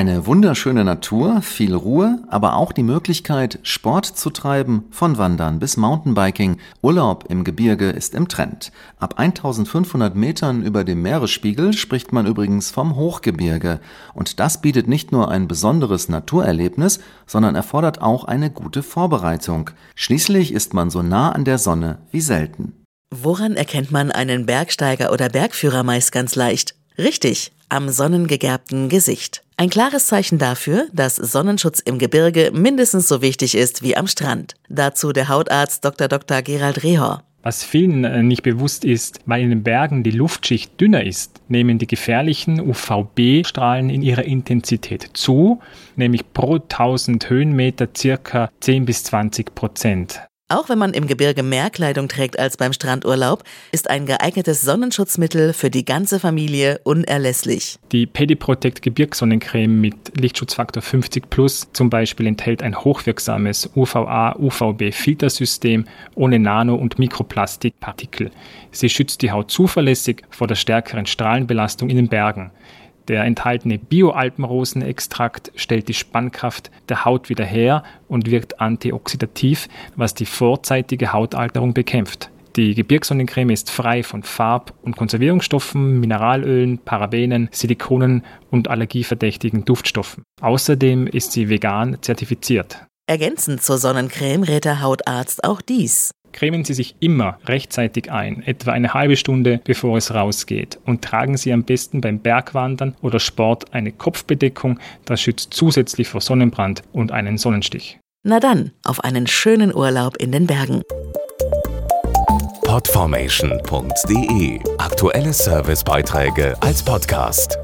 Eine wunderschöne Natur, viel Ruhe, aber auch die Möglichkeit, Sport zu treiben, von Wandern bis Mountainbiking. Urlaub im Gebirge ist im Trend. Ab 1500 Metern über dem Meeresspiegel spricht man übrigens vom Hochgebirge. Und das bietet nicht nur ein besonderes Naturerlebnis, sondern erfordert auch eine gute Vorbereitung. Schließlich ist man so nah an der Sonne wie selten. Woran erkennt man einen Bergsteiger oder Bergführer meist ganz leicht? Richtig, am sonnengegerbten Gesicht. Ein klares Zeichen dafür, dass Sonnenschutz im Gebirge mindestens so wichtig ist wie am Strand. Dazu der Hautarzt Dr. Dr. Gerald Rehor. Was vielen äh, nicht bewusst ist, weil in den Bergen die Luftschicht dünner ist, nehmen die gefährlichen UVB-Strahlen in ihrer Intensität zu, nämlich pro 1000 Höhenmeter circa 10 bis 20 Prozent. Auch wenn man im Gebirge mehr Kleidung trägt als beim Strandurlaub, ist ein geeignetes Sonnenschutzmittel für die ganze Familie unerlässlich. Die Pediprotect Gebirgssonnencreme mit Lichtschutzfaktor 50 Plus zum Beispiel enthält ein hochwirksames UVA-UVB-Filtersystem ohne Nano- und Mikroplastikpartikel. Sie schützt die Haut zuverlässig vor der stärkeren Strahlenbelastung in den Bergen. Der enthaltene Bio-Alpenrosenextrakt stellt die Spannkraft der Haut wieder her und wirkt antioxidativ, was die vorzeitige Hautalterung bekämpft. Die Gebirgssonnencreme ist frei von Farb- und Konservierungsstoffen, Mineralölen, Parabenen, Silikonen und allergieverdächtigen Duftstoffen. Außerdem ist sie vegan zertifiziert. Ergänzend zur Sonnencreme rät der Hautarzt auch dies. Cremen Sie sich immer rechtzeitig ein, etwa eine halbe Stunde bevor es rausgeht. Und tragen Sie am besten beim Bergwandern oder Sport eine Kopfbedeckung, das schützt zusätzlich vor Sonnenbrand und einen Sonnenstich. Na dann, auf einen schönen Urlaub in den Bergen. Podformation.de Aktuelle Servicebeiträge als Podcast.